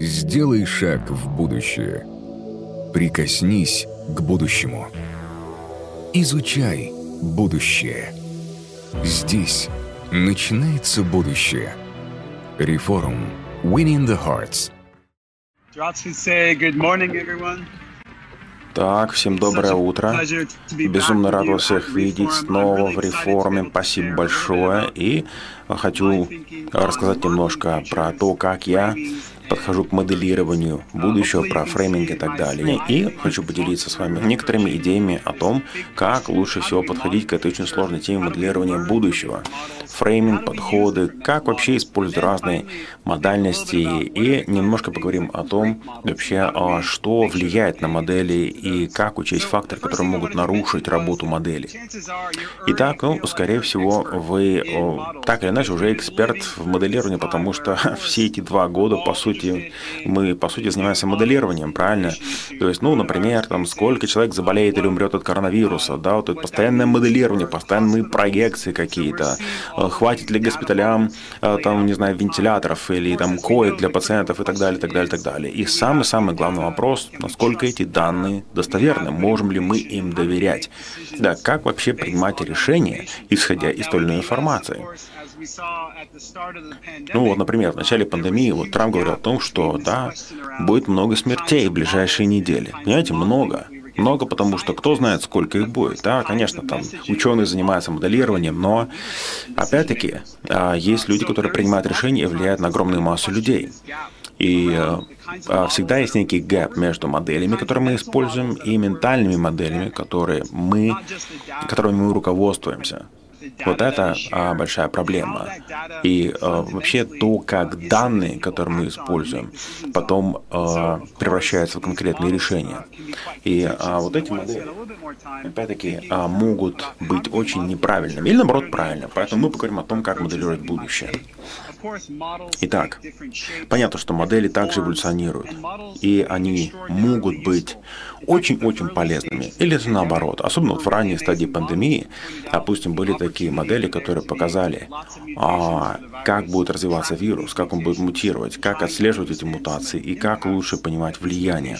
Сделай шаг в будущее. Прикоснись к будущему. Изучай будущее. Здесь начинается будущее. Реформ. Winning the Hearts. Good morning, everyone. Так, всем доброе утро. Безумно рад вас всех видеть снова в реформе. Спасибо большое. И хочу рассказать немножко про то, как я подхожу к моделированию будущего, про фрейминг и так далее. И хочу поделиться с вами некоторыми идеями о том, как лучше всего подходить к этой очень сложной теме моделирования будущего. Фрейминг, подходы, как вообще использовать разные модальности. И немножко поговорим о том, вообще, а, что влияет на модели и как учесть факторы, которые могут нарушить работу модели. Итак, ну, скорее всего, вы так или иначе уже эксперт в моделировании, потому что все эти два года, по сути, сути, мы, по сути, занимаемся моделированием, правильно? То есть, ну, например, там, сколько человек заболеет или умрет от коронавируса, да, вот это постоянное моделирование, постоянные проекции какие-то, э, хватит ли госпиталям, э, там, не знаю, вентиляторов или там коек для пациентов и так далее, так далее, так далее. И самый-самый главный вопрос, насколько эти данные достоверны, можем ли мы им доверять? Да, как вообще принимать решения, исходя из той или иной информации? Ну вот, например, в начале пандемии вот Трамп говорил о том, что да, будет много смертей в ближайшие недели. Понимаете, много. Много, потому что кто знает, сколько их будет. Да, конечно, там ученые занимаются моделированием, но опять-таки а, есть люди, которые принимают решения и влияют на огромную массу людей. И а, всегда есть некий гэп между моделями, которые мы используем, и ментальными моделями, которые мы, которыми мы руководствуемся. Вот это а, большая проблема. И а, вообще то, как данные, которые мы используем, потом а, превращаются в конкретные решения. И а, вот эти модели, опять-таки, а, могут быть очень неправильными или наоборот правильно. Поэтому мы поговорим о том, как моделировать будущее. Итак, понятно, что модели также эволюционируют, и они могут быть очень-очень полезными, или же наоборот. Особенно вот в ранней стадии пандемии, допустим, были такие модели, которые показали, а, как будет развиваться вирус, как он будет мутировать, как отслеживать эти мутации и как лучше понимать влияние.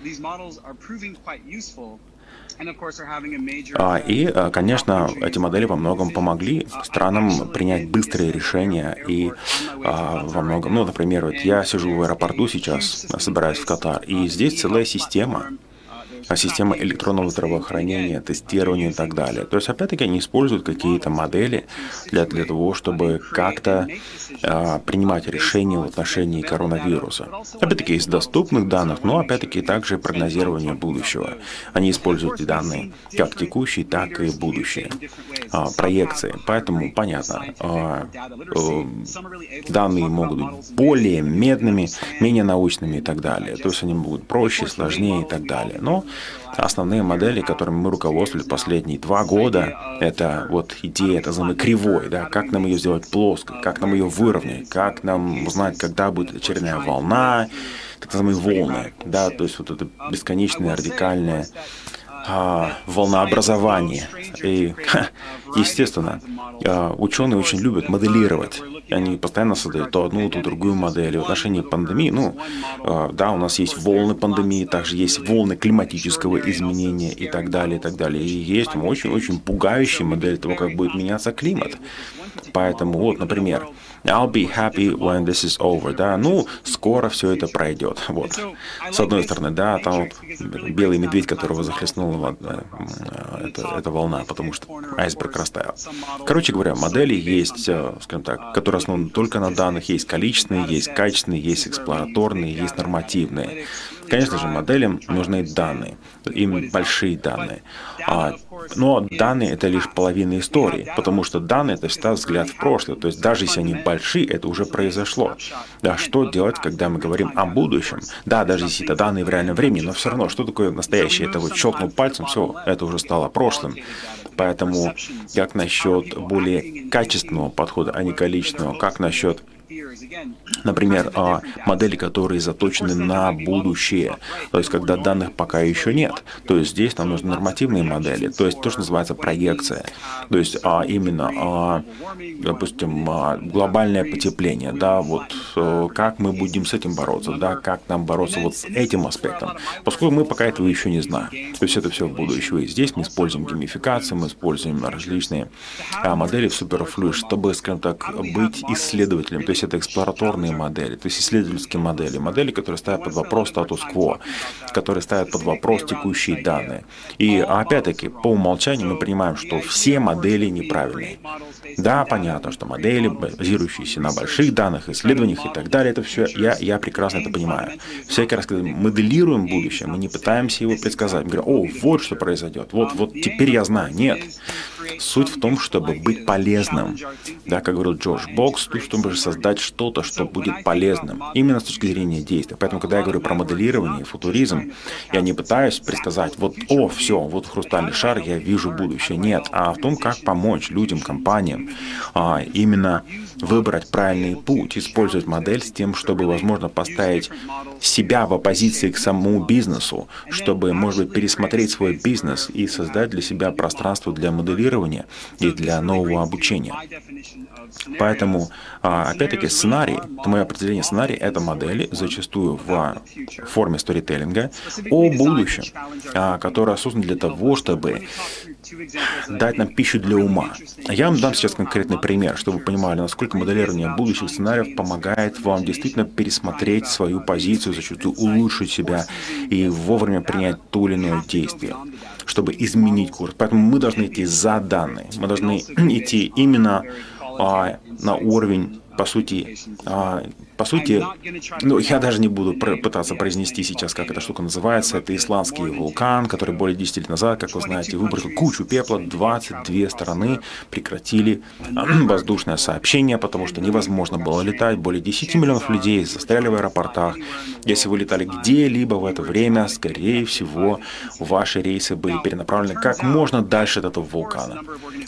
These models are proving quite useful и, э, конечно, эти модели во многом помогли странам принять быстрые решения и а, во многом, ну, например, вот я сижу в аэропорту сейчас, собираюсь в Катар, и здесь целая система а система электронного здравоохранения, тестирования и так далее. То есть, опять-таки, они используют какие-то модели для, для того, чтобы как-то а, принимать решения в отношении коронавируса. Опять-таки, из доступных данных, но, опять-таки, также прогнозирование будущего. Они используют данные как текущие, так и будущие. А, проекции. Поэтому, понятно, а, э, данные могут быть более медными, менее научными и так далее. То есть, они могут проще, сложнее и так далее. Но Основные модели, которыми мы руководствовали последние два года, это вот идея, это называемый кривой, да, как нам ее сделать плоской, как нам ее выровнять, как нам узнать, когда будет очередная волна, так называемые волны, да, то есть вот это бесконечное радикальное а, волнообразование. И, естественно, а, ученые очень любят моделировать они постоянно создают то одну, то другую модель. в отношении пандемии, ну, э, да, у нас есть волны пандемии, также есть волны климатического изменения и так далее, и так далее. И есть очень-очень пугающая модель того, как будет меняться климат. Поэтому вот, например, I'll be happy when this is over, да, ну, скоро все это пройдет, вот. С одной стороны, да, там вот белый медведь, которого захлестнула э, эта, эта волна, потому что айсберг растаял. Короче говоря, модели есть, э, скажем так, которые основаны только на данных, есть количественные, есть качественные, есть эксплуататорные, есть нормативные. Конечно же, моделям нужны данные, им большие данные. А, но данные — это лишь половина истории, потому что данные — это всегда взгляд в прошлое. То есть даже если они большие, это уже произошло. Да, что делать, когда мы говорим о будущем? Да, даже если это данные в реальном времени, но все равно, что такое настоящее? Это вот щелкнул пальцем, все, это уже стало прошлым. Поэтому как насчет более качественного подхода, а не количественного? Как насчет Например, а, модели, которые заточены на будущее, то есть когда данных пока еще нет. То есть здесь нам нужны нормативные модели, то есть то, что называется проекция. То есть а, именно, а, допустим, глобальное потепление, да, вот э, как мы будем с этим бороться, да, как нам бороться вот с этим аспектом. Поскольку мы пока этого еще не знаем. То есть это все в будущем. И здесь мы используем геймификацию, мы используем различные модели в Superfluid, чтобы, скажем так, быть исследователем. То есть это эксплораторные модели, то есть исследовательские модели, модели, которые ставят под вопрос статус-кво, которые ставят под вопрос текущие данные. И опять-таки, по умолчанию мы понимаем, что все модели неправильные. Да, понятно, что модели, базирующиеся на больших данных, исследованиях и так далее, это все, я, я прекрасно это понимаю. Всякий раз, когда мы моделируем будущее, мы не пытаемся его предсказать. Мы говорим, о, вот что произойдет, вот, вот теперь я знаю. Нет. Суть в том, чтобы быть полезным. Да, как говорил Джордж, Бокс тут, чтобы создать что-то, что будет полезным. Именно с точки зрения действия. Поэтому, когда я говорю про моделирование, футуризм, я не пытаюсь предсказать, вот, о, все, вот хрустальный шар, я вижу будущее. Нет, а в том, как помочь людям, компаниям а, именно выбрать правильный путь, использовать модель с тем, чтобы, возможно, поставить себя в оппозиции к самому бизнесу, чтобы, может быть, пересмотреть свой бизнес и создать для себя пространство для моделирования и для нового обучения. Поэтому, а, опять-таки, сценарий, это мое определение сценарий, это модели, зачастую в форме сторителлинга, о будущем, а, которая создана для того, чтобы дать нам пищу для ума. Я вам дам сейчас конкретный пример, чтобы вы понимали, насколько моделирование будущих сценариев помогает вам действительно пересмотреть свою позицию, зачастую улучшить себя и вовремя принять то или иное действие, чтобы изменить курс. Поэтому мы должны идти за данные, мы должны идти именно а, на уровень по сути, а, по сути, ну, я даже не буду пытаться произнести сейчас, как эта штука называется. Это исландский вулкан, который более 10 лет назад, как вы знаете, выбросил кучу пепла. 22 стороны прекратили воздушное сообщение, потому что невозможно было летать. Более 10 миллионов людей застряли в аэропортах. Если вы летали где-либо в это время, скорее всего, ваши рейсы были перенаправлены как можно дальше от этого вулкана.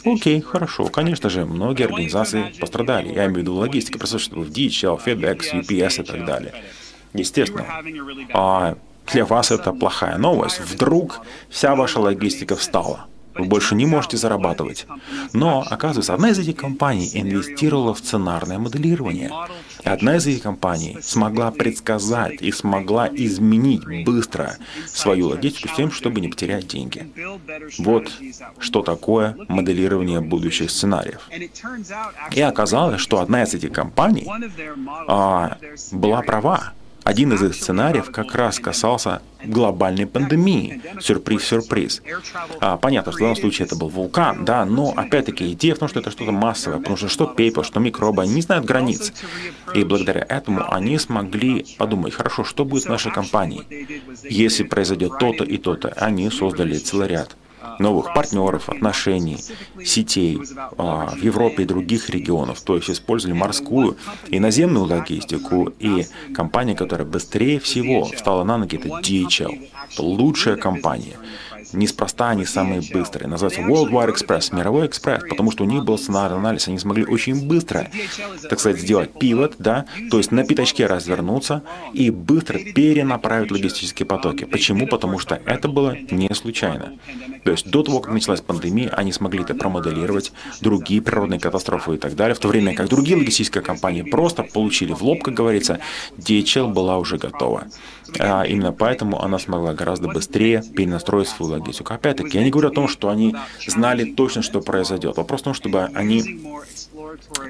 Окей, хорошо. Конечно же, многие организации пострадали. Я имею в виду логистика, просто чтобы в DHL, FedEx, UPS и так далее. Естественно. А для вас это плохая новость. Вдруг вся ваша логистика встала. Вы больше не можете зарабатывать. Но, оказывается, одна из этих компаний инвестировала в сценарное моделирование. Одна из этих компаний смогла предсказать и смогла изменить быстро свою логистику с тем, чтобы не потерять деньги. Вот что такое моделирование будущих сценариев. И оказалось, что одна из этих компаний а, была права. Один из сценариев как раз касался глобальной пандемии. Сюрприз-сюрприз. А, понятно, что в данном случае это был вулкан, да, но опять-таки идея в том, что это что-то массовое, потому что что пепел, что микробы, они не знают границ. И благодаря этому они смогли подумать, хорошо, что будет с нашей компанией, если произойдет то-то и то-то. Они создали целый ряд новых партнеров, отношений, сетей а, в Европе и других регионов. То есть использовали морскую и наземную логистику. И компания, которая быстрее всего встала на ноги, это DHL. Лучшая компания. Неспроста они самые быстрые. Называется Worldwide Express, мировой экспресс, потому что у них был сценарий анализ. Они смогли очень быстро, так сказать, сделать пивот, да, то есть на пятачке развернуться и быстро перенаправить логистические потоки. Почему? Потому что это было не случайно. То есть до того, как началась пандемия, они смогли это промоделировать, другие природные катастрофы и так далее, в то время как другие логистические компании просто получили в лоб, как говорится, DHL была уже готова. А именно поэтому она смогла гораздо быстрее перенастроить свою логистику. Опять-таки, я не говорю о том, что они знали точно, что произойдет. Вопрос в том, чтобы они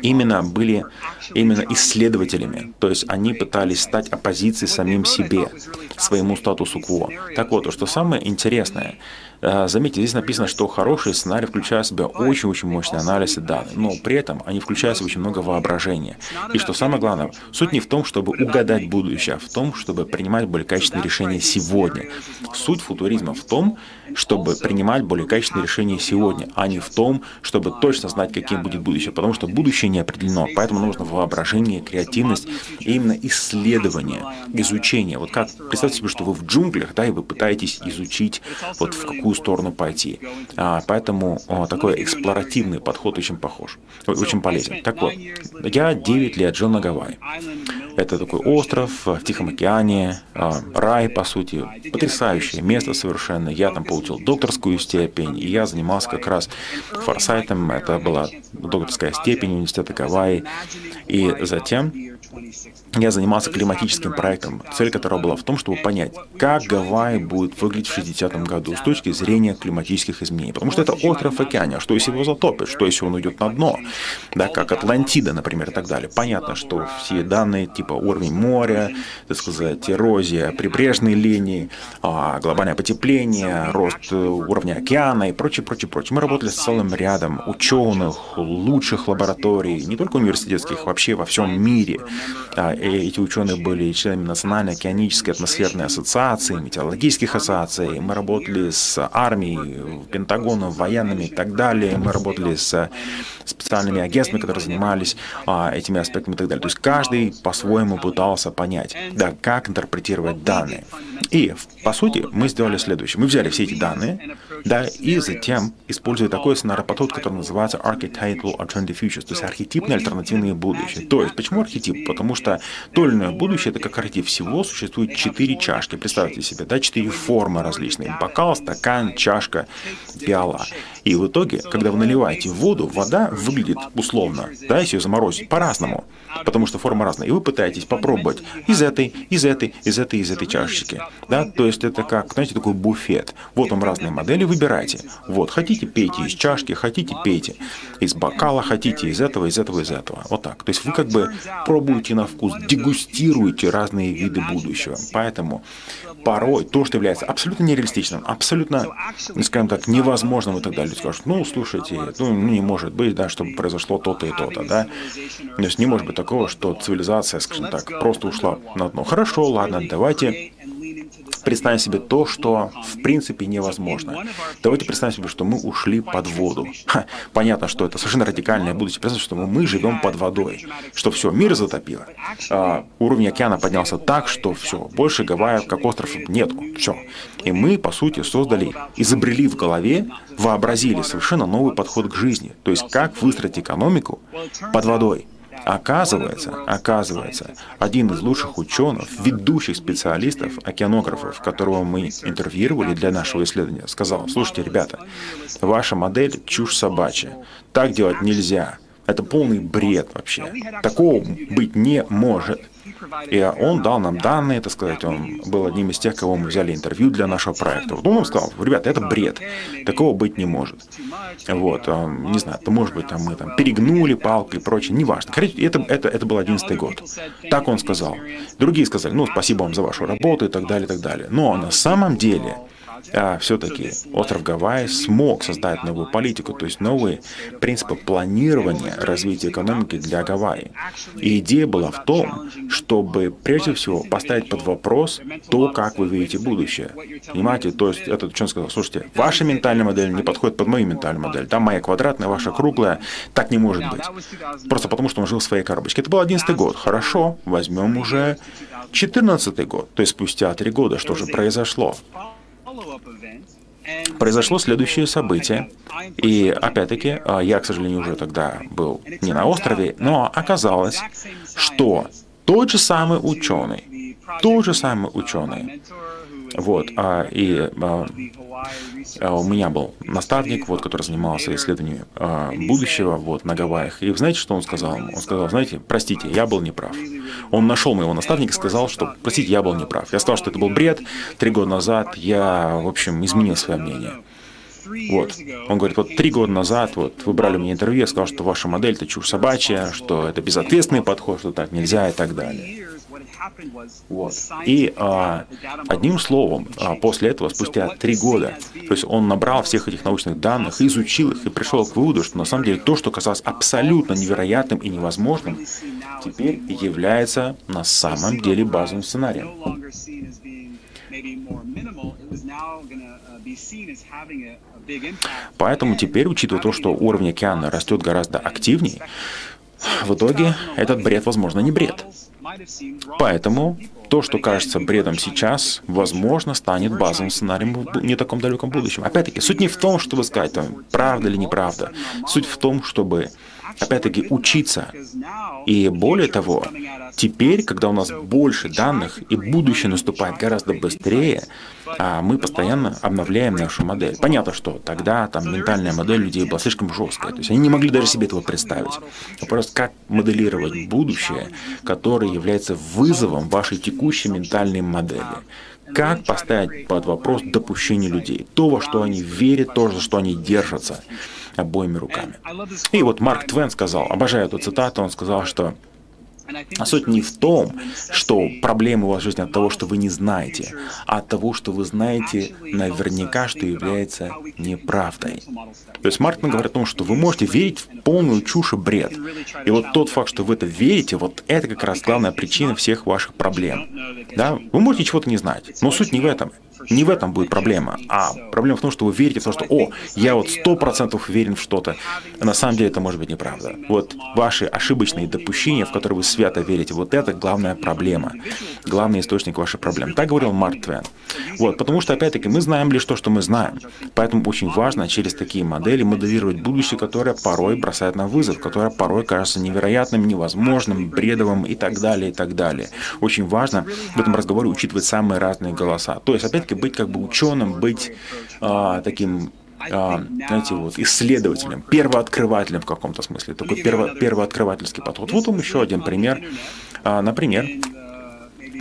именно были именно исследователями. То есть они пытались стать оппозицией самим себе, своему статусу кво. Так вот, что самое интересное, заметьте, здесь написано, что хороший сценарий включает в себя очень-очень мощный анализ данных, но при этом они включают в себя очень много воображения. И что самое главное, суть не в том, чтобы угадать будущее, а в том, чтобы принимать более качественные решения сегодня. Суть футуризма в том, чтобы принимать более качественные решения сегодня, а не в том, чтобы точно знать, каким будет будущее, потому что будущее не определено, поэтому нужно воображение, креативность и именно исследование, изучение. Вот как, представьте себе, что вы в джунглях, да, и вы пытаетесь изучить вот в какой какую сторону пойти. А, поэтому такой эксплоративный подход очень похож, очень полезен. Так вот, я 9 лет жил на Гавайи. Это такой остров в Тихом океане, а, рай, по сути, потрясающее место совершенно. Я там получил докторскую степень, и я занимался как раз форсайтом. Это была докторская степень университета Гавайи. И затем я занимался климатическим проектом, цель которого была в том, чтобы понять, как Гавайи будет выглядеть в 60-м году с точки зрения климатических изменений. Потому что это остров в океане, а что если его затопит, что если он уйдет на дно, да, как Атлантида, например, и так далее. Понятно, что все данные типа уровень моря, так сказать, эрозия прибрежной линии, а, глобальное потепление, рост уровня океана и прочее, прочее, прочее. Мы работали с целым рядом ученых, лучших лабораторий, не только университетских, вообще во всем мире. Эти ученые были членами Национальной океанической атмосферной ассоциации, метеорологических ассоциаций. Мы работали с армией, Пентагоном, военными и так далее. Мы работали с специальными агентствами, которые занимались а, этими аспектами и так далее. То есть каждый по-своему пытался понять, да, как интерпретировать данные. И, по сути, мы сделали следующее. Мы взяли все эти данные, да, и затем, используя такой сценарий-подход, который называется Archetypal Alternative Futures, то есть архетипные альтернативные будущее. То есть, почему архетип? Потому что то будущее, это как архетип всего, существует четыре чашки. Представьте себе, да, четыре формы различные. Бокал, стакан, чашка, пиала. И в итоге, когда вы наливаете воду, вода выглядит условно, да, если ее заморозить, по-разному, потому что форма разная. И вы пытаетесь попробовать из этой, из этой, из этой, из этой чашечки. Да, то есть это как, знаете, такой буфет. Вот вам разные модели, выбирайте. Вот, хотите, пейте из чашки, хотите, пейте из бокала, хотите из этого, из этого, из этого. Вот так. То есть вы как бы пробуете на вкус, дегустируете разные виды будущего. Поэтому порой то, что является абсолютно нереалистичным, абсолютно, скажем так, невозможным и так далее, скажут, ну, слушайте, ну, не может быть, да, чтобы произошло то-то и то-то, да. То есть не может быть такого, что цивилизация, скажем так, просто ушла на дно. Хорошо, ладно, давайте представим себе то, что в принципе невозможно. Давайте представим себе, что мы ушли под воду. Ха, понятно, что это совершенно радикальное будущее. Представьте, что мы живем под водой, что все, мир затопило. А, уровень океана поднялся так, что все, больше Гавайев как остров нету. Все. И мы, по сути, создали, изобрели в голове, вообразили совершенно новый подход к жизни. То есть, как выстроить экономику под водой. Оказывается, оказывается, один из лучших ученых, ведущих специалистов, океанографов, которого мы интервьюировали для нашего исследования, сказал, слушайте, ребята, ваша модель чушь собачья, так делать нельзя, это полный бред вообще, такого быть не может. И он дал нам данные, так сказать, он был одним из тех, кого мы взяли интервью для нашего проекта. Вот он нам сказал, ребята, это бред, такого быть не может. Вот, не знаю, то может быть, там мы там перегнули палку и прочее, неважно. Это, это, это был одиннадцатый год. Так он сказал. Другие сказали, ну, спасибо вам за вашу работу и так далее, и так далее. Но на самом деле а, все-таки остров Гавайи смог создать новую политику, то есть новые принципы планирования развития экономики для Гавайи. И идея была в том, чтобы прежде всего поставить под вопрос то, как вы видите будущее. Понимаете, то есть этот ученый сказал, слушайте, ваша ментальная модель не подходит под мою ментальную модель, там моя квадратная, ваша круглая, так не может быть. Просто потому, что он жил в своей коробочке. Это был 11 год. Хорошо, возьмем уже 14 год, то есть спустя три года, что же произошло? Произошло следующее событие. И опять-таки, а, я, к сожалению, уже тогда был не на острове, но оказалось, что тот же самый ученый, тот же самый ученый, вот, а, и а, а, у меня был наставник, вот, который занимался исследованием а, будущего вот, на Гавайях. И знаете, что он сказал? Он сказал, знаете, простите, я был неправ. Он нашел моего наставника и сказал, что, простите, я был неправ. Я сказал, что это был бред. Три года назад я, в общем, изменил свое мнение. Вот. Он говорит, вот три года назад вот вы брали меня интервью, я сказал, что ваша модель это чушь собачья, что это безответственный подход, что так нельзя и так далее. Вот. И а, одним словом, а, после этого, спустя три года, то есть он набрал всех этих научных данных, изучил их и пришел к выводу, что на самом деле то, что казалось абсолютно невероятным и невозможным, теперь является на самом деле базовым сценарием. Поэтому теперь, учитывая то, что уровень океана растет гораздо активнее, в итоге этот бред, возможно, не бред. Поэтому то, что кажется бредом сейчас, возможно, станет базовым сценарием в не таком далеком будущем. Опять-таки, суть не в том, чтобы сказать, там, правда или неправда. Суть в том, чтобы опять-таки, учиться. И более того, теперь, когда у нас больше данных и будущее наступает гораздо быстрее, а мы постоянно обновляем нашу модель. Понятно, что тогда там ментальная модель людей была слишком жесткая, то есть они не могли даже себе этого представить. Вопрос, как моделировать будущее, которое является вызовом вашей текущей ментальной модели. Как поставить под вопрос допущение людей? То, во что они верят, то, за что они держатся обоими руками. И вот Марк Твен сказал, обожаю эту цитату, он сказал, что а суть не в том, что проблемы у вас в жизни от того, что вы не знаете, а от того, что вы знаете наверняка, что является неправдой. То есть Мартин говорит о том, что вы можете верить в полную чушь и бред. И вот тот факт, что вы это верите, вот это как раз главная причина всех ваших проблем. Да? Вы можете чего-то не знать, но суть не в этом. Не в этом будет проблема, а проблема в том, что вы верите в то, что «О, я вот сто процентов уверен в что-то». На самом деле это может быть неправда. Вот ваши ошибочные допущения, в которые вы свято верите, вот это главная проблема, главный источник ваших проблем. Так говорил Марк Твен. Вот, потому что, опять-таки, мы знаем лишь то, что мы знаем. Поэтому очень важно через такие модели моделировать будущее, которое порой бросает на вызов, которое порой кажется невероятным, невозможным, бредовым и так далее, и так далее. Очень важно в этом разговоре учитывать самые разные голоса. То есть, опять-таки, быть как бы ученым, быть а, таким а, знаете, вот, исследователем, первооткрывателем в каком-то смысле, такой перво, первооткрывательский подход. Вот вам еще один пример. А, например,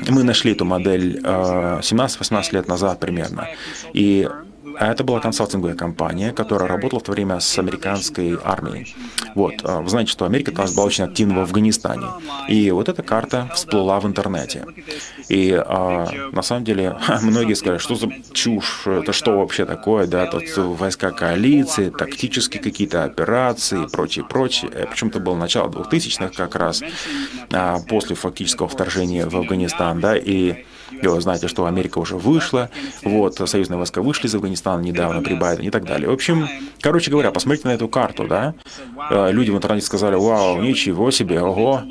мы нашли эту модель 17-18 а, лет назад примерно, и это была консалтинговая компания, которая работала в то время с американской армией. Вот. А, вы знаете, что Америка тогда была очень активна в Афганистане. И вот эта карта всплыла в интернете. И а, на самом деле многие сказали, что за чушь, это что вообще такое, да, тут войска коалиции, тактические какие-то операции и прочее, прочее. Причем это было начало 2000-х как раз, а, после фактического вторжения в Афганистан, да, и вы знаете, что Америка уже вышла, вот, союзные войска вышли из Афганистана недавно при Байдене и так далее. В общем, короче говоря, посмотрите на эту карту, да. Э, люди в интернете сказали, вау, ничего себе, ого,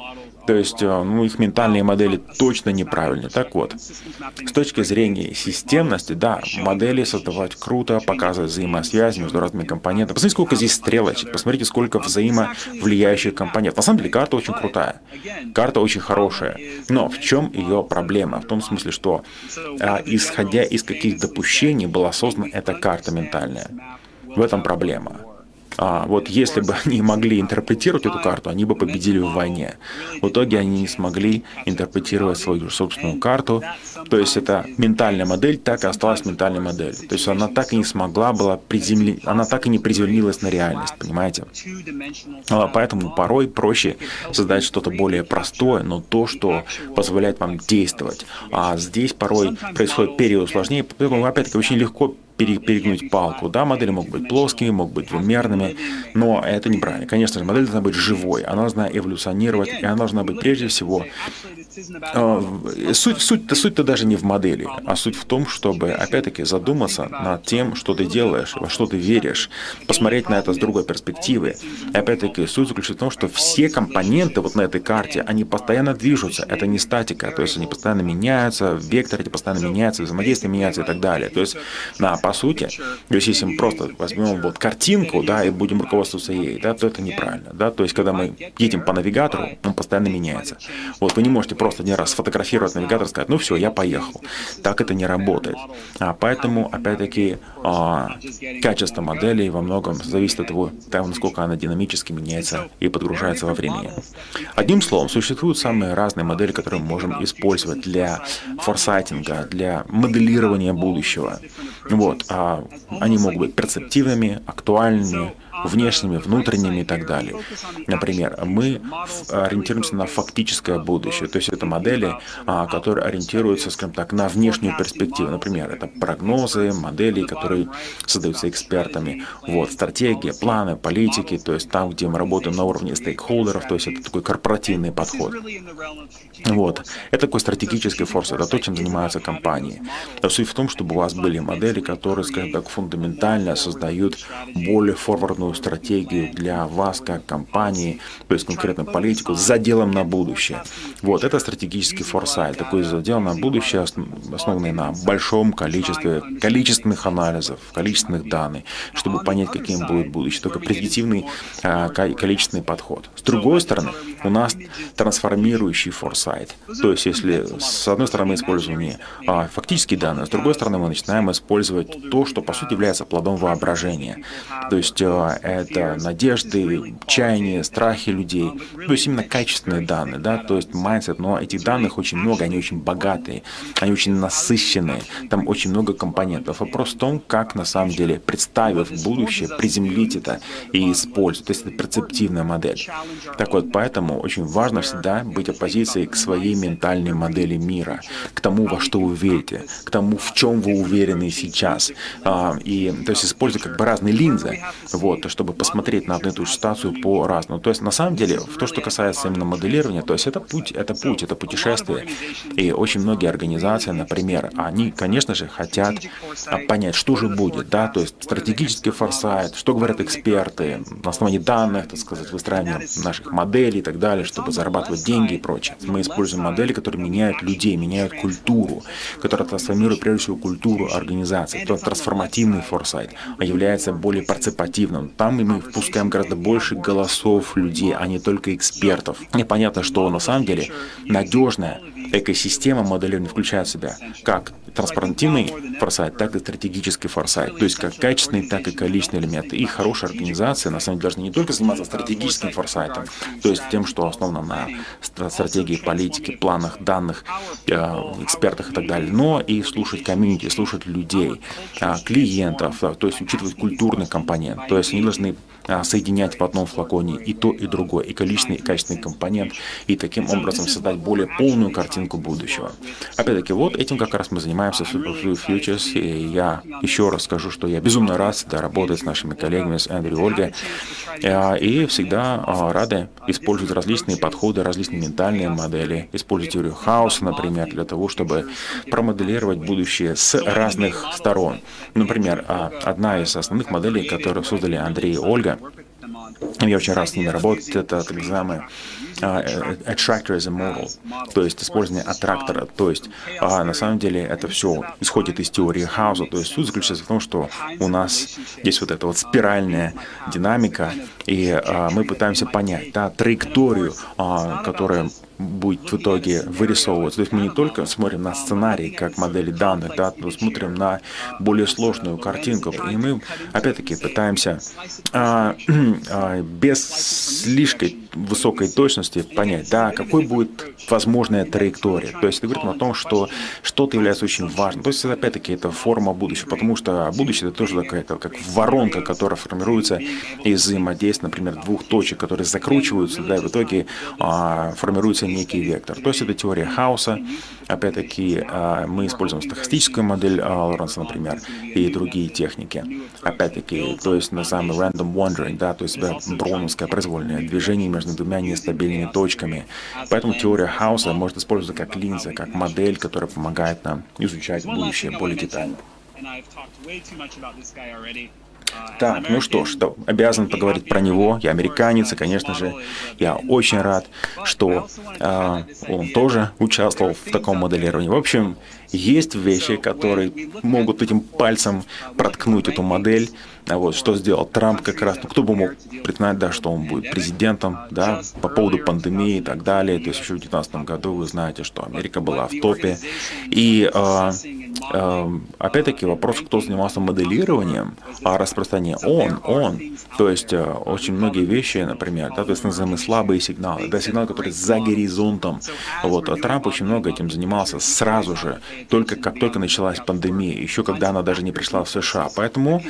то есть э, ну, их ментальные модели точно неправильные. Так вот, с точки зрения системности, да, модели создавать круто, показывать взаимосвязь между разными компонентами. Посмотрите, сколько здесь стрелочек, посмотрите, сколько взаимовлияющих компонентов. На самом деле карта очень крутая, карта очень хорошая. Но в чем ее проблема? В том смысле, что а, исходя из каких допущений была создана эта карта ментальная. В этом проблема. А, вот если бы они могли интерпретировать эту карту, они бы победили в войне. В итоге они не смогли интерпретировать свою собственную карту. То есть эта ментальная модель так и осталась ментальной моделью. То есть она так и не смогла была приземли... она так и не приземлилась на реальность, понимаете? А, поэтому порой проще создать что-то более простое, но то, что позволяет вам действовать. А здесь порой происходит переусложнение, поэтому опять-таки очень легко перегнуть палку. Да, модели могут быть плоскими, могут быть двумерными, но это неправильно. Конечно же, модель должна быть живой, она должна эволюционировать, и она должна быть прежде всего... Э, суть, суть-то, суть-то даже не в модели, а суть в том, чтобы, опять-таки, задуматься над тем, что ты делаешь, во что ты веришь, посмотреть на это с другой перспективы. И опять-таки, суть заключается в том, что все компоненты вот на этой карте, они постоянно движутся, это не статика, то есть они постоянно меняются, вектор эти постоянно меняются, взаимодействие меняется и так далее. То есть, на по сути, то есть если мы просто возьмем вот картинку, да, и будем руководствоваться ей, да, то это неправильно, да, то есть когда мы едем по навигатору, он постоянно меняется. Вот вы не можете просто один раз сфотографировать навигатор и сказать, ну все, я поехал. Так это не работает. А поэтому, опять-таки, а, качество модели во многом зависит от того, того, насколько она динамически меняется и подгружается во времени. Одним словом, существуют самые разные модели, которые мы можем использовать для форсайтинга, для моделирования будущего. Вот. Вот, а они могут быть перцептивными, актуальными, внешними, внутренними и так далее. Например, мы ориентируемся на фактическое будущее, то есть это модели, а, которые ориентируются, скажем так, на внешнюю перспективу. Например, это прогнозы, модели, которые создаются экспертами. Вот, стратегии, планы, политики, то есть там, где мы работаем на уровне стейкхолдеров, то есть это такой корпоративный подход. Вот. Это такой стратегический форс, это то, чем занимаются компании. Суть в том, чтобы у вас были модели, которые, скажем так, фундаментально создают более форвардную стратегию для вас как компании, то есть конкретную политику с заделом на будущее. Вот, это стратегический форсайт, такой задел на будущее, основанный на большом количестве количественных анализов, количественных данных, чтобы понять, каким будет будущее. Только предиктивный а, количественный подход. С другой стороны, у нас трансформирующий форсайт. То есть, если с одной стороны используем а, фактические данные, с другой стороны мы начинаем использовать то, что по сути является плодом воображения. То есть а, это надежды, чаяния, страхи людей. То есть именно качественные данные, да, то есть mindset, но этих данных очень много, они очень богатые, они очень насыщенные, там очень много компонентов. Вопрос в том, как на самом деле, представив будущее, приземлить это и использовать. То есть это перцептивная модель. Так вот, поэтому очень важно всегда быть оппозицией к своей ментальной модели мира, к тому, во что вы верите, к тому, в чем вы уверены сейчас. А, и, то есть используя как бы разные линзы, вот, чтобы посмотреть на одну и ту же ситуацию по-разному. То есть на самом деле, в то, что касается именно моделирования, то есть это путь, это путь, это путешествие. И очень многие организации, например, они, конечно же, хотят понять, что же будет, да, то есть стратегический форсайт, что говорят эксперты, на основании данных, так сказать, выстраивание наших моделей и так далее, чтобы зарабатывать деньги и прочее. Мы используем модели, которые меняют людей, меняют культуру, которые трансформируют прежде всего культуру организации. То трансформативный форсайт является более парципативным. Там мы впускаем гораздо больше голосов людей, а не только экспертов. И понятно, что на самом деле надежная экосистема моделирования включает в себя как транспарантивный форсайт, так и стратегический форсайт, то есть как качественный, так и количественный элемент. И хорошая организация, на самом деле, должна не только заниматься стратегическим форсайтом, то есть тем, что основано на стратегии, политике, планах, данных, э, экспертах и так далее, но и слушать комьюнити, слушать людей, э, клиентов, то есть учитывать культурный компонент. То есть они должны а, соединять в одном флаконе и то, и другое, и количественный, и качественный компонент, и таким образом создать более полную картинку будущего. Опять-таки, вот этим как раз мы занимаемся в Superfluid Futures, и я еще раз скажу, что я безумно рад всегда работать с нашими коллегами, с Эндрю и Ольгой, а, и всегда а, рады использовать различные подходы, различные ментальные модели, использовать теорию хаоса, например, для того, чтобы промоделировать будущее с разных сторон. Например, одна из основных моделей, которую создали Андрей и Ольга, я очень рад с ними работать. Это так называемый uh, attractor as a model, то есть использование аттрактора. То есть uh, на самом деле это все исходит из теории Хауза. То есть суть заключается в том, что у нас есть вот эта вот спиральная динамика, и uh, мы пытаемся понять да, траекторию, которая будет в итоге вырисовываться. То есть мы не только смотрим на сценарий, как модели данных, да, но смотрим на более сложную картинку. И мы, опять-таки, пытаемся а, а, без слишком высокой точности понять, да, какой будет возможная траектория. То есть это говорит о том, что что-то является очень важным. То есть, опять-таки, это форма будущего, потому что будущее это тоже такая, как воронка, которая формируется из взаимодействия, например, двух точек, которые закручиваются, да, и в итоге а, формируется некий вектор. То есть это теория хаоса. Опять-таки, а, мы используем стохастическую модель а, Лоренса, например, и другие техники. Опять-таки, то есть на самый random wandering, да, то есть броуновское произвольное движение между двумя нестабильными точками. Поэтому теория хаоса может использоваться как линза, как модель, которая помогает нам изучать будущее более детально. Так, ну что ж, да, обязан поговорить про него. Я американец, и, конечно же, я очень рад, что э, он тоже участвовал в таком моделировании. В общем, есть вещи, которые могут этим пальцем проткнуть эту модель. А вот что сделал Трамп как раз, ну кто бы мог предположить, да, что он будет президентом, да, по поводу пандемии и так далее. То есть еще в 2019 году вы знаете, что Америка была в топе. И э, э, опять-таки вопрос, кто занимался моделированием, а распространение он, он. То есть э, очень многие вещи, например, да, то есть называемые слабые сигналы, да, сигналы, которые за горизонтом. Вот, а Трамп очень много этим занимался сразу же только как только началась пандемия, еще когда она даже не пришла в США. Поэтому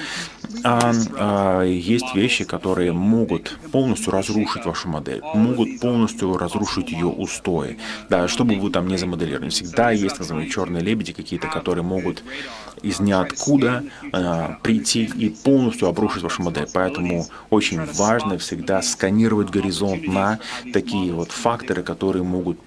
а, а, есть вещи, которые могут полностью разрушить вашу модель, могут полностью разрушить ее устои. Да, что бы вы там не замоделировали, всегда есть, назовем, черные лебеди какие-то, которые могут из ниоткуда а, прийти и полностью обрушить вашу модель. Поэтому очень важно всегда сканировать горизонт на такие вот факторы, которые могут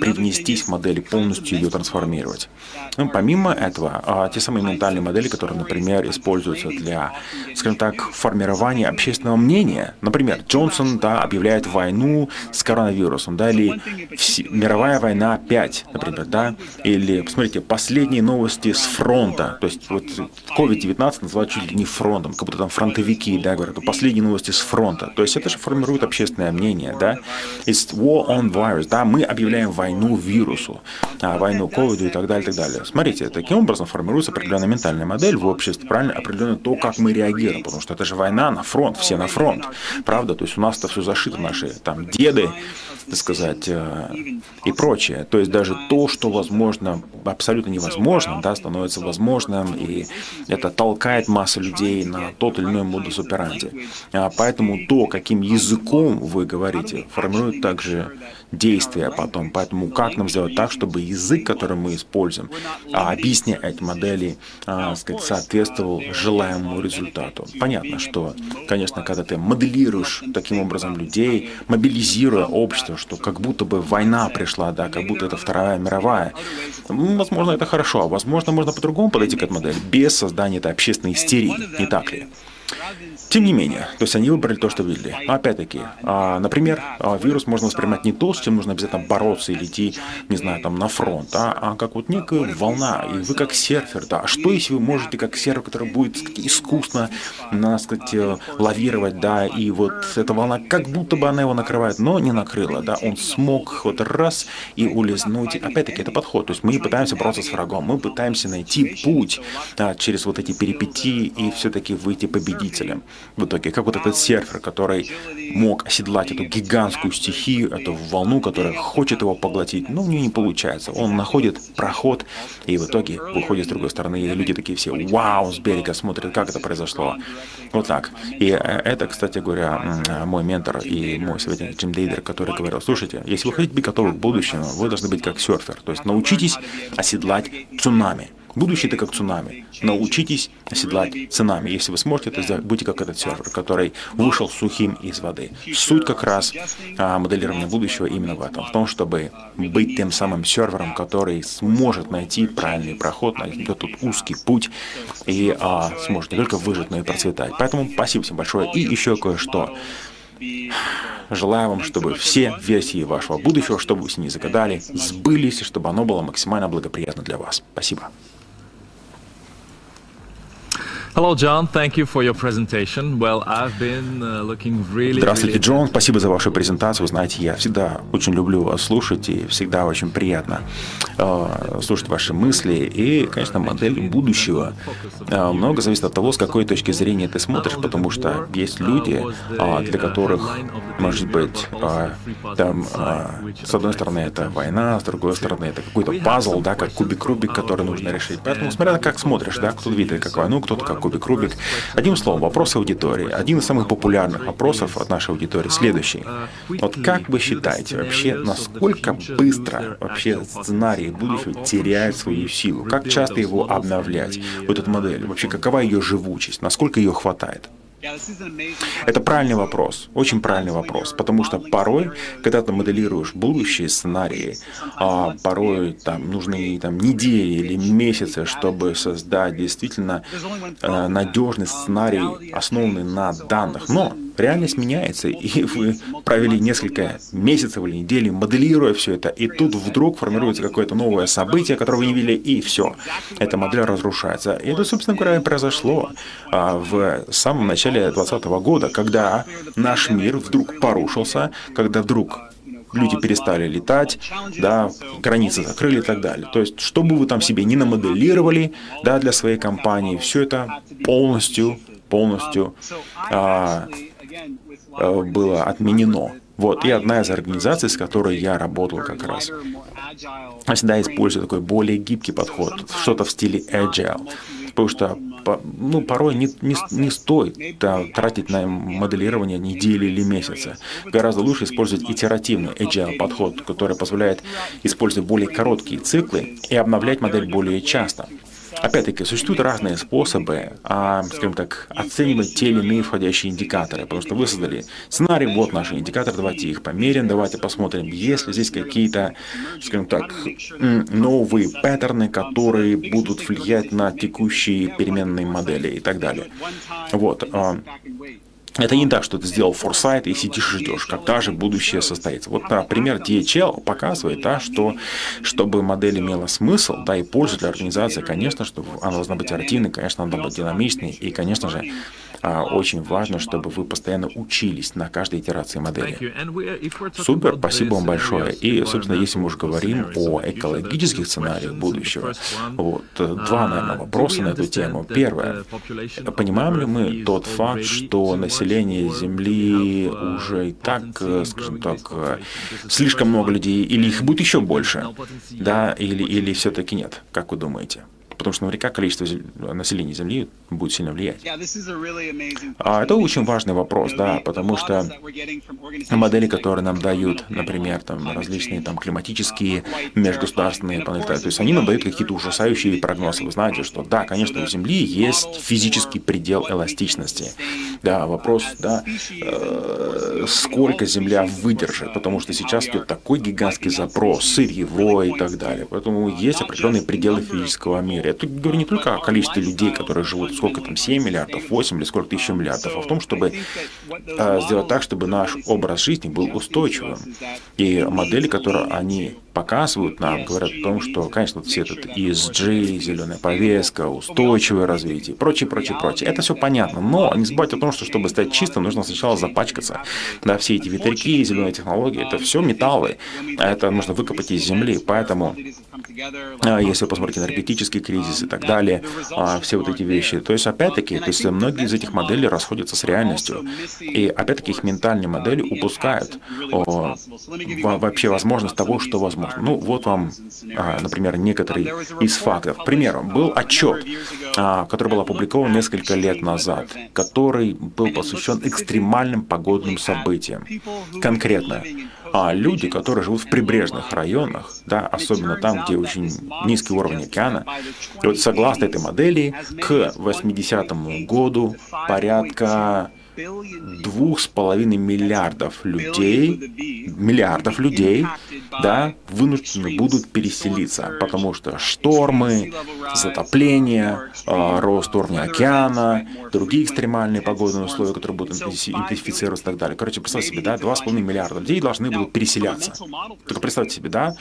привнестись в модель полностью ее трансформировать. Ну, помимо этого, а, те самые ментальные модели, которые, например, используются для, скажем так, формирования общественного мнения. Например, Джонсон да, объявляет войну с коронавирусом, да, или мировая война 5, например, да, или, посмотрите, последние новости с фронта, то есть вот COVID-19 называют чуть ли не фронтом, как будто там фронтовики, да, говорят, последние новости с фронта, то есть это же формирует общественное мнение, да, it's war on virus, да, мы объявляем войну вирусу, а, войну ковиду и так далее, и так далее. Смотрите, таким образом формируется определенная ментальная модель в обществе, правильно, определенно то, как мы реагируем, потому что это же война на фронт, все на фронт, правда, то есть у нас-то все зашито, наши там деды, так сказать, э, и прочее. То есть даже то, что возможно, абсолютно невозможно, да, становится возможным, и это толкает массу людей на тот или иной модус операнди. А поэтому то, каким языком вы говорите, формирует также действия потом. Поэтому как нам сделать так, чтобы язык, который мы используем, а, объясняя эти модели, а, сказать, соответствовал желаемому результату. Понятно, что, конечно, когда ты моделируешь таким образом людей, мобилизируя общество, что как будто бы война пришла, да, как будто это Вторая мировая, возможно, это хорошо, а возможно, можно по-другому подойти к этой модели, без создания этой общественной истерии, не так ли? Тем не менее, то есть они выбрали то, что видели. Опять-таки, а, например, а, вирус можно воспринимать не то, с чем нужно обязательно бороться или идти, не знаю, там на фронт, а, а как вот некая волна, и вы как серфер, да. А что если вы можете как серфер, который будет искусно, надо сказать, э, лавировать, да, и вот эта волна, как будто бы она его накрывает, но не накрыла, да, он смог вот раз и улизнуть. Опять-таки, это подход, то есть мы пытаемся бороться с врагом, мы пытаемся найти путь да, через вот эти перипетии и все-таки выйти победителем в итоге, как вот этот серфер, который мог оседлать эту гигантскую стихию, эту волну, которая хочет его поглотить, но у нее не получается. Он находит проход и в итоге выходит с другой стороны, и люди такие все, вау, с берега смотрят, как это произошло. Вот так. И э, это, кстати говоря, мой ментор и мой советник Джим Дейдер, который говорил, слушайте, если вы хотите быть готовы к будущему, вы должны быть как серфер, то есть научитесь оседлать цунами. Будущее это как цунами. Научитесь оседлать цунами. Если вы сможете это сделать, будьте как этот сервер, который вышел сухим из воды. Суть как раз а, моделирования будущего именно в этом. В том, чтобы быть тем самым сервером, который сможет найти правильный проход, найти этот узкий путь и а, сможет не только выжить, но и процветать. Поэтому спасибо всем большое. И еще кое-что. Желаю вам, чтобы все версии вашего будущего, что бы вы с ней загадали, сбылись, и чтобы оно было максимально благоприятно для вас. Спасибо. Здравствуйте, Джон. Спасибо за вашу презентацию. Знаете, я всегда очень люблю вас слушать и всегда очень приятно э, слушать ваши мысли и, конечно, модель будущего. Э, много зависит от того, с какой точки зрения ты смотришь, потому что есть люди, э, для которых, может быть, э, там, э, с одной стороны это война, с другой стороны это какой-то пазл, да, как кубик Рубик, который нужно решить. Поэтому смотря как смотришь, да, кто видит как войну, кто-то как Кубик Рубик. Одним словом, вопросы аудитории. Один из самых популярных вопросов от нашей аудитории следующий. Вот как вы считаете вообще, насколько быстро вообще сценарий будущего теряет свою силу? Как часто его обновлять, вот эту модель? Вообще, какова ее живучесть? Насколько ее хватает? Это правильный вопрос, очень правильный вопрос, потому что порой, когда ты моделируешь будущие сценарии, а порой там нужны там, недели или месяцы, чтобы создать действительно э, надежный сценарий, основанный на данных. Но реальность меняется, и вы провели несколько месяцев или недель, моделируя все это, и тут вдруг формируется какое-то новое событие, которое вы не видели, и все. Эта модель разрушается. И это, собственно говоря, произошло а, в самом начале начале 2020 года, когда наш мир вдруг порушился, когда вдруг люди перестали летать, да, границы закрыли и так далее. То есть, что бы вы там себе не намоделировали, да, для своей компании, все это полностью, полностью а, было отменено. Вот, и одна из организаций, с которой я работал как раз, всегда использует такой более гибкий подход, что-то в стиле agile, потому что ну, порой не, не, не стоит да, тратить на моделирование недели или месяца. Гораздо лучше использовать итеративный agile подход, который позволяет использовать более короткие циклы и обновлять модель более часто. Опять-таки, существуют разные способы, а, скажем так, оценивать те или иные входящие индикаторы, потому что вы создали сценарий, вот наши индикаторы, давайте их померим, давайте посмотрим, есть ли здесь какие-то, скажем так, новые паттерны, которые будут влиять на текущие переменные модели и так далее. Вот. Это не так, что ты сделал форсайт и сидишь и ждешь, когда же будущее состоится. Вот, например, DHL показывает, да, что чтобы модель имела смысл, да, и пользу для организации, конечно, что она должна быть оперативной, конечно, она должна быть динамичной, и, конечно же, очень важно, чтобы вы постоянно учились на каждой итерации модели. Супер, спасибо вам большое. И, собственно, если мы уже говорим о экологических сценариях будущего, вот два, наверное, вопроса на эту тему. Первое. Понимаем ли мы тот факт, что население Земли уже и так, скажем так, слишком много людей, или их будет еще больше, да, или, или все-таки нет? Как вы думаете? Потому что наверняка количество населения Земли будет сильно влиять. А это очень важный вопрос, да, потому что модели, которые нам дают, например, там различные там климатические, межгосударственные панели, то есть они нам дают какие-то ужасающие прогнозы. Вы знаете, что да, конечно, у Земли есть физический предел эластичности. Да, вопрос, да, э, сколько Земля выдержит, потому что сейчас идет такой гигантский запрос, сырьевой и так далее. Поэтому есть определенные пределы физического мира. Тут говорю не только о количестве людей, которые живут, сколько там, 7 миллиардов, 8 или сколько еще миллиардов, а в том, чтобы э, сделать так, чтобы наш образ жизни был устойчивым. И модели, которые они показывают нам, говорят о том, что, конечно, все этот ESG, зеленая повестка, устойчивое развитие, прочее, прочее, прочее. Это все понятно, но не забывайте о том, что чтобы стать чистым, нужно сначала запачкаться. Да, все эти ветряки, зеленые технологии, это все металлы, а это нужно выкопать из земли, поэтому а, если вы посмотрите энергетический кризис и так далее, а, все вот эти вещи. То есть, опять-таки, то есть многие из этих моделей расходятся с реальностью. И, опять-таки, их ментальные модели упускают о, вообще возможность того, что возможно. Ну, вот вам, а, например, некоторые из фактов. К примеру, был отчет, который был опубликован несколько лет назад, который был посвящен экстремальным погодным событиям. Конкретно, а люди, которые живут в прибрежных районах, да, особенно там, где очень низкий уровень океана, и вот согласно этой модели, к 80 году порядка двух с половиной миллиардов людей, миллиардов людей, да, вынуждены будут переселиться, потому что штормы, затопление, а, рост уровня океана, другие экстремальные погодные условия, которые будут интенсифицироваться и так далее. Короче, представьте себе, да, два с половиной миллиарда людей должны будут переселяться. Только представьте себе, да,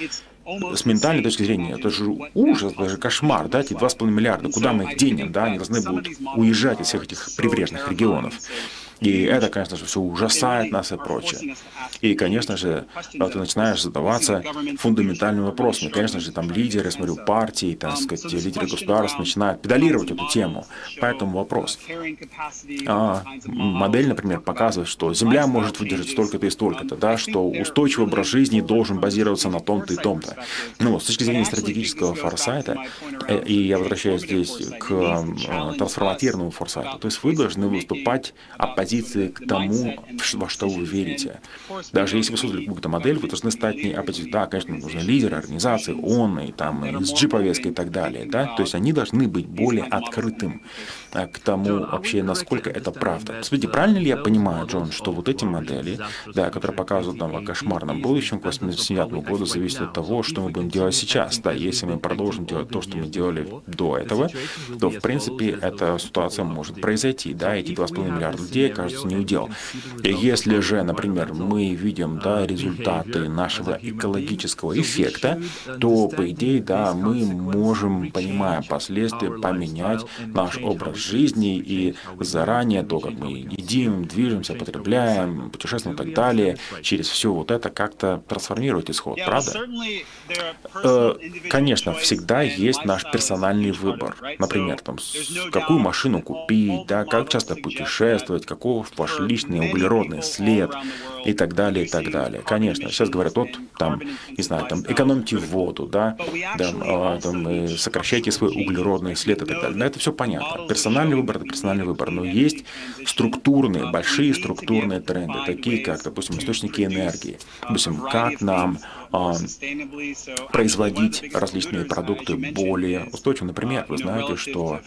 с ментальной точки зрения, это же ужас, даже кошмар, да, эти два с половиной миллиарда, куда мы их денем, да, они должны будут уезжать из всех этих прибрежных регионов. И это, конечно же, все ужасает нас и прочее. И, конечно же, ты начинаешь задаваться фундаментальными вопросами. Конечно же, там лидеры, смотрю, партии, так сказать, лидеры государств начинают педалировать эту тему. Поэтому вопрос. А, модель, например, показывает, что Земля может выдержать столько-то и столько-то, да, что устойчивый образ жизни должен базироваться на том-то и том-то. Ну, с точки зрения стратегического форсайта, э, и я возвращаюсь здесь к э, трансформативному форсайту, то есть вы должны выступать оппозицией оппозиции к тому, во что вы верите. Даже если вы создали какую-то модель, вы должны стать не оппозицией. Да, конечно, нужны лидеры, организации, ООН, и там, SG-повестка и так далее. Да? То есть они должны быть более открытым к тому вообще, насколько это правда. Смотрите, правильно ли я понимаю, Джон, что вот эти модели, да, которые показывают нам о кошмарном будущем к 80 году, зависят от того, что мы будем делать сейчас. Да, если мы продолжим делать то, что мы делали до этого, то, в принципе, эта ситуация может произойти. Да, эти 2,5 миллиарда людей, кажется, не удел. И если же, например, мы видим да, результаты нашего экологического эффекта, то, по идее, да, мы можем, понимая последствия, поменять наш образ жизни и заранее то, как мы едим, движемся, потребляем, путешествуем и так далее, через все вот это как-то трансформировать исход, правда? Э, конечно, всегда есть наш персональный выбор. Например, там, какую машину купить, да, как часто путешествовать, каков ваш личный углеродный след и так далее, и так далее. Конечно, сейчас говорят, вот там, не знаю, там, экономьте воду, да, да а, там, сокращайте свой углеродный след и так далее. Но это все понятно. Персональный выбор – это персональный выбор. Но есть структурные, большие структурные тренды, такие как, допустим, источники энергии. Допустим, как нам производить различные продукты более устойчиво. Например, вы знаете, что,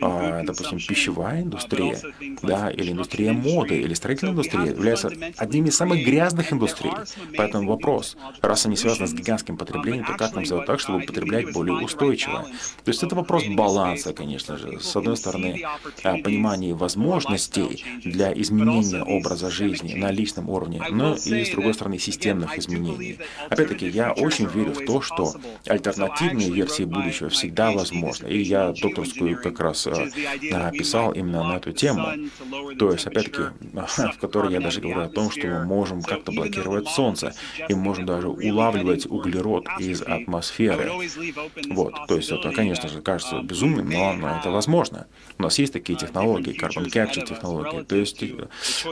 а, допустим, пищевая индустрия, да, или индустрия моды, или строительная индустрия являются одними из самых грязных индустрий. Поэтому вопрос, раз они связаны с гигантским потреблением, то как нам сделать так, чтобы потреблять более устойчиво? То есть это вопрос баланса, конечно же. С одной стороны, понимание возможностей для изменения образа жизни на личном уровне, но и, с другой стороны, системных изменений. Опять-таки, я очень верю в то, что альтернативные версии будущего всегда возможны. И я докторскую как раз э, писал именно на эту тему. То есть, опять-таки, в которой я даже говорю о том, что мы можем как-то блокировать Солнце, и можем даже улавливать углерод из атмосферы. Вот, то есть это, конечно же, кажется безумным, но, это возможно. У нас есть такие технологии, carbon capture технологии. То есть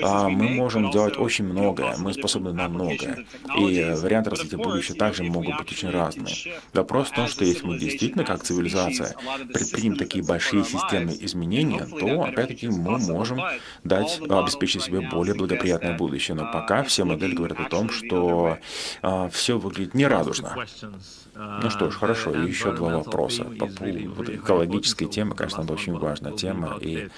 а, мы можем делать очень многое, мы способны на многое. И варианты развития будущего также могут быть очень разные. Вопрос в том, что если мы действительно, как цивилизация, предпримем такие большие системные изменения, то, опять-таки, мы можем дать, обеспечить себе более благоприятное будущее. Но пока все модели говорят о том, что а, все выглядит нерадужно. Ну что ж, хорошо, еще два вопроса по поводу экологической темы, конечно, это очень важная тема, и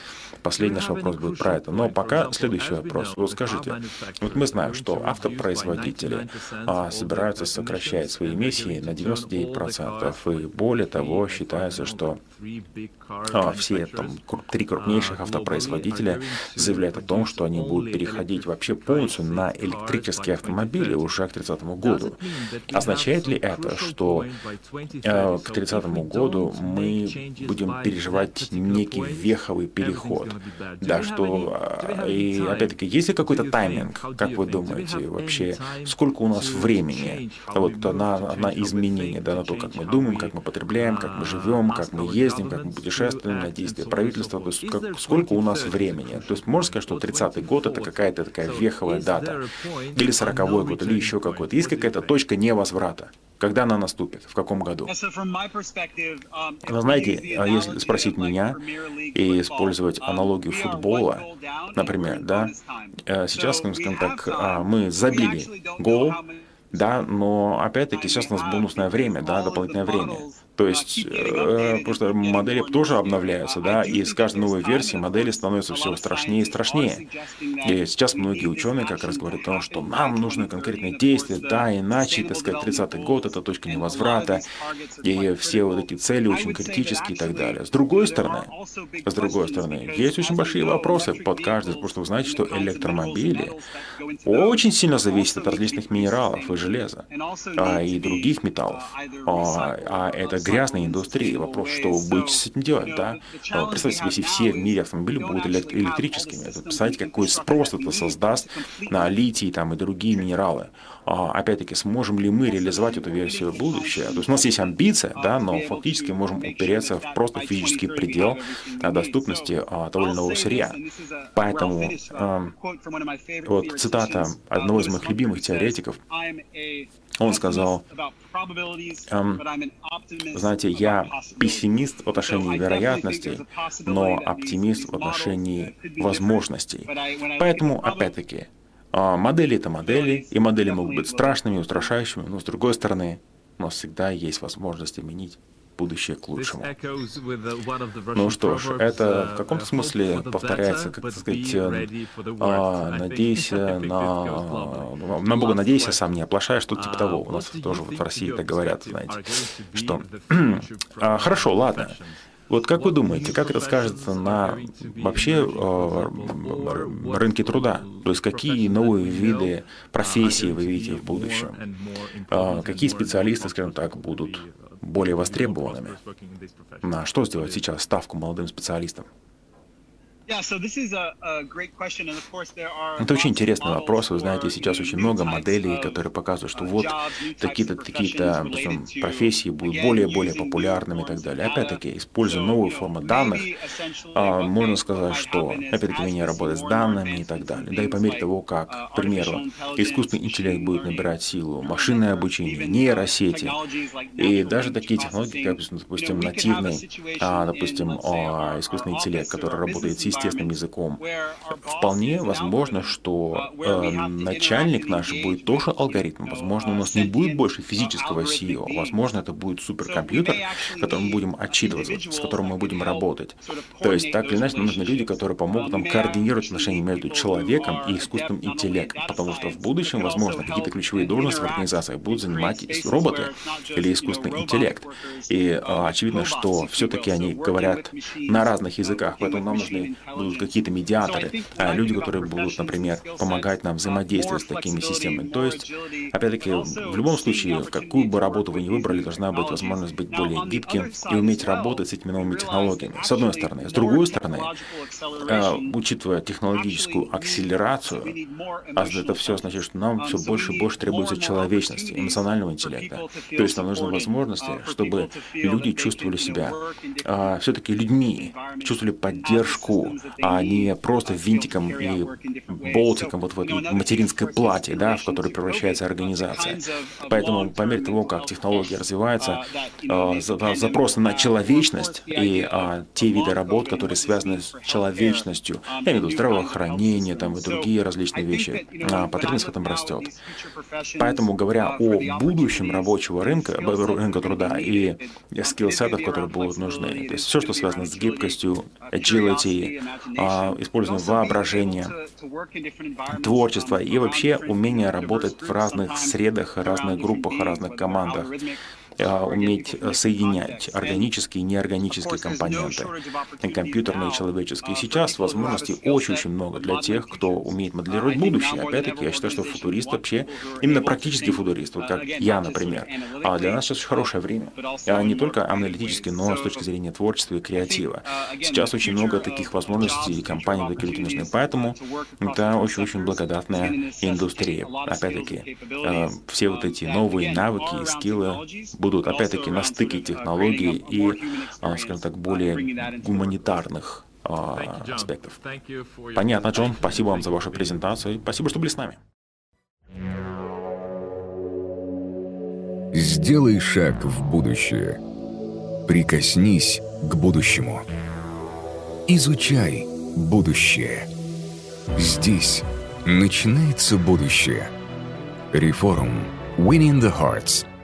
последний наш вопрос будет про это. Но пока следующий вопрос. Вот скажите, вот мы знаем, что автопроизводители а, собираются сокращать свои эмиссии на 99%, и более того, считается, что а, все там три крупнейших автопроизводителя заявляют о том, что они будут переходить вообще полностью на электрические автомобили уже к 30 году. Означает ли это, что э, к 30 году мы будем переживать некий веховый переход? Да, что а, и опять-таки, есть ли какой-то тайминг, как вы думаете, вообще, сколько у нас времени вот на, на изменение, да, на то, как мы думаем, как мы потребляем, как мы живем, как мы ездим, как мы путешествуем, на действия правительства, то есть как, сколько у нас времени. То есть можно сказать, что 30-й год это какая-то такая веховая дата, или 40-й год, или еще какой-то. Есть какая-то точка невозврата. Когда она наступит? В каком году? Um, Вы знаете, а если спросить меня и использовать аналогию футбола, например, да, э, сейчас, скажем так, а, мы забили гол, да, но опять-таки сейчас у нас бонусное время, да, дополнительное время. То есть, э, потому что модели тоже обновляются, да, и с каждой новой версией модели становятся все страшнее и страшнее. И сейчас многие ученые как раз говорят о том, что нам нужны конкретные действия, да, иначе, так сказать, 30-й год — это точка невозврата, и все вот эти цели очень критические и так далее. С другой стороны, с другой стороны, есть очень большие вопросы под каждый, потому что вы знаете, что электромобили очень сильно зависят от различных минералов и железа, а, и других металлов. А, а это грязной индустрии. Вопрос, что вы будете с этим делать, да? Представьте себе, если все в мире автомобили будут электрическими. Представьте, какой спрос это создаст на литий там, и другие минералы. А, опять-таки, сможем ли мы реализовать эту версию будущего? То есть у нас есть амбиция, да, но фактически можем упереться в просто физический предел доступности а, того или иного сырья. Поэтому вот цитата одного из моих любимых теоретиков, он сказал, эм, знаете, я пессимист в отношении вероятностей, но оптимист в отношении возможностей. Поэтому, опять-таки, а, модели — это модели, и модели могут быть страшными, устрашающими, но с другой стороны, у нас всегда есть возможность изменить будущее к лучшему. Ну что ж, это в каком-то смысле повторяется, как сказать, а, надейся на, на Бога надейся, сам не оплошай, что-то типа того. У нас тоже вот в России так говорят, знаете, что... а, хорошо, ладно. Вот как вы думаете, как это скажется на вообще э, рынке труда? То есть какие новые виды профессий вы видите в будущем? Э, какие специалисты, скажем так, будут более востребованными? На что сделать сейчас ставку молодым специалистам? Это очень интересный вопрос. Вы знаете, сейчас очень много моделей, которые показывают, что вот такие-то такие-то профессии будут более-более популярными и так далее. Опять-таки, используя новые формы данных, а, можно сказать, что опять-таки умение работать с данными и так далее. Да и по мере того, как, к примеру, искусственный интеллект будет набирать силу, машинное обучение, нейросети, и даже такие технологии, как, допустим, нативный, а, допустим, искусственный интеллект, который работает с естественным языком. Вполне возможно, что э, начальник наш будет тоже алгоритм. Возможно, у нас не будет больше физического CEO. Возможно, это будет суперкомпьютер, которым мы будем отчитываться, с которым мы будем работать. То есть, так или иначе, нам нужны люди, которые помогут нам координировать отношения между человеком и искусственным интеллектом. Потому что в будущем, возможно, какие-то ключевые должности в организациях будут занимать роботы или искусственный интеллект. И э, очевидно, что все-таки они говорят на разных языках, поэтому нам нужны будут какие-то медиаторы, а люди, которые будут, например, помогать нам взаимодействовать с такими системами. То есть, опять-таки, в любом случае, какую бы работу вы ни выбрали, должна быть возможность быть более гибким и уметь работать с этими новыми технологиями. С одной стороны. С другой стороны, э, учитывая технологическую акселерацию, а это все означает, что нам все больше и больше требуется человечности, эмоционального интеллекта. То есть нам нужны возможности, чтобы люди чувствовали себя а, все-таки людьми, чувствовали поддержку, а не просто винтиком и болтиком вот в этой материнской плате, да, в которой превращается организация. Поэтому по мере того, как технологии развиваются, а, запросы на человечность и а, те виды работ, которые связаны с человечностью, я имею в виду здравоохранение там, и другие различные вещи, потребность в этом растет. Поэтому, говоря о будущем рабочего рынка, рынка труда и скиллсетов, которые будут нужны, то есть все, что связано с гибкостью, agility, а, использование воображения, творчества и вообще умение работать в разных средах, разных группах, разных командах. А, уметь соединять органические и неорганические компоненты, компьютерные и человеческие. Сейчас возможностей очень-очень много для тех, кто умеет моделировать будущее. Опять-таки, я считаю, что футурист вообще именно практический футурист, вот как я, например. А для нас сейчас очень хорошее время. А не только аналитически, но с точки зрения творчества и креатива. Сейчас очень много таких возможностей и компаний такие люди нужны. Поэтому это очень-очень благодатная индустрия. Опять-таки, все вот эти новые навыки и скиллы будут будут опять-таки на стыке технологий и, а, скажем так, более гуманитарных а, аспектов. Понятно, Джон. Спасибо вам за вашу презентацию. Спасибо, что были с нами. Сделай шаг в будущее. Прикоснись к будущему. Изучай будущее. Здесь начинается будущее. Реформ. Winning the Hearts –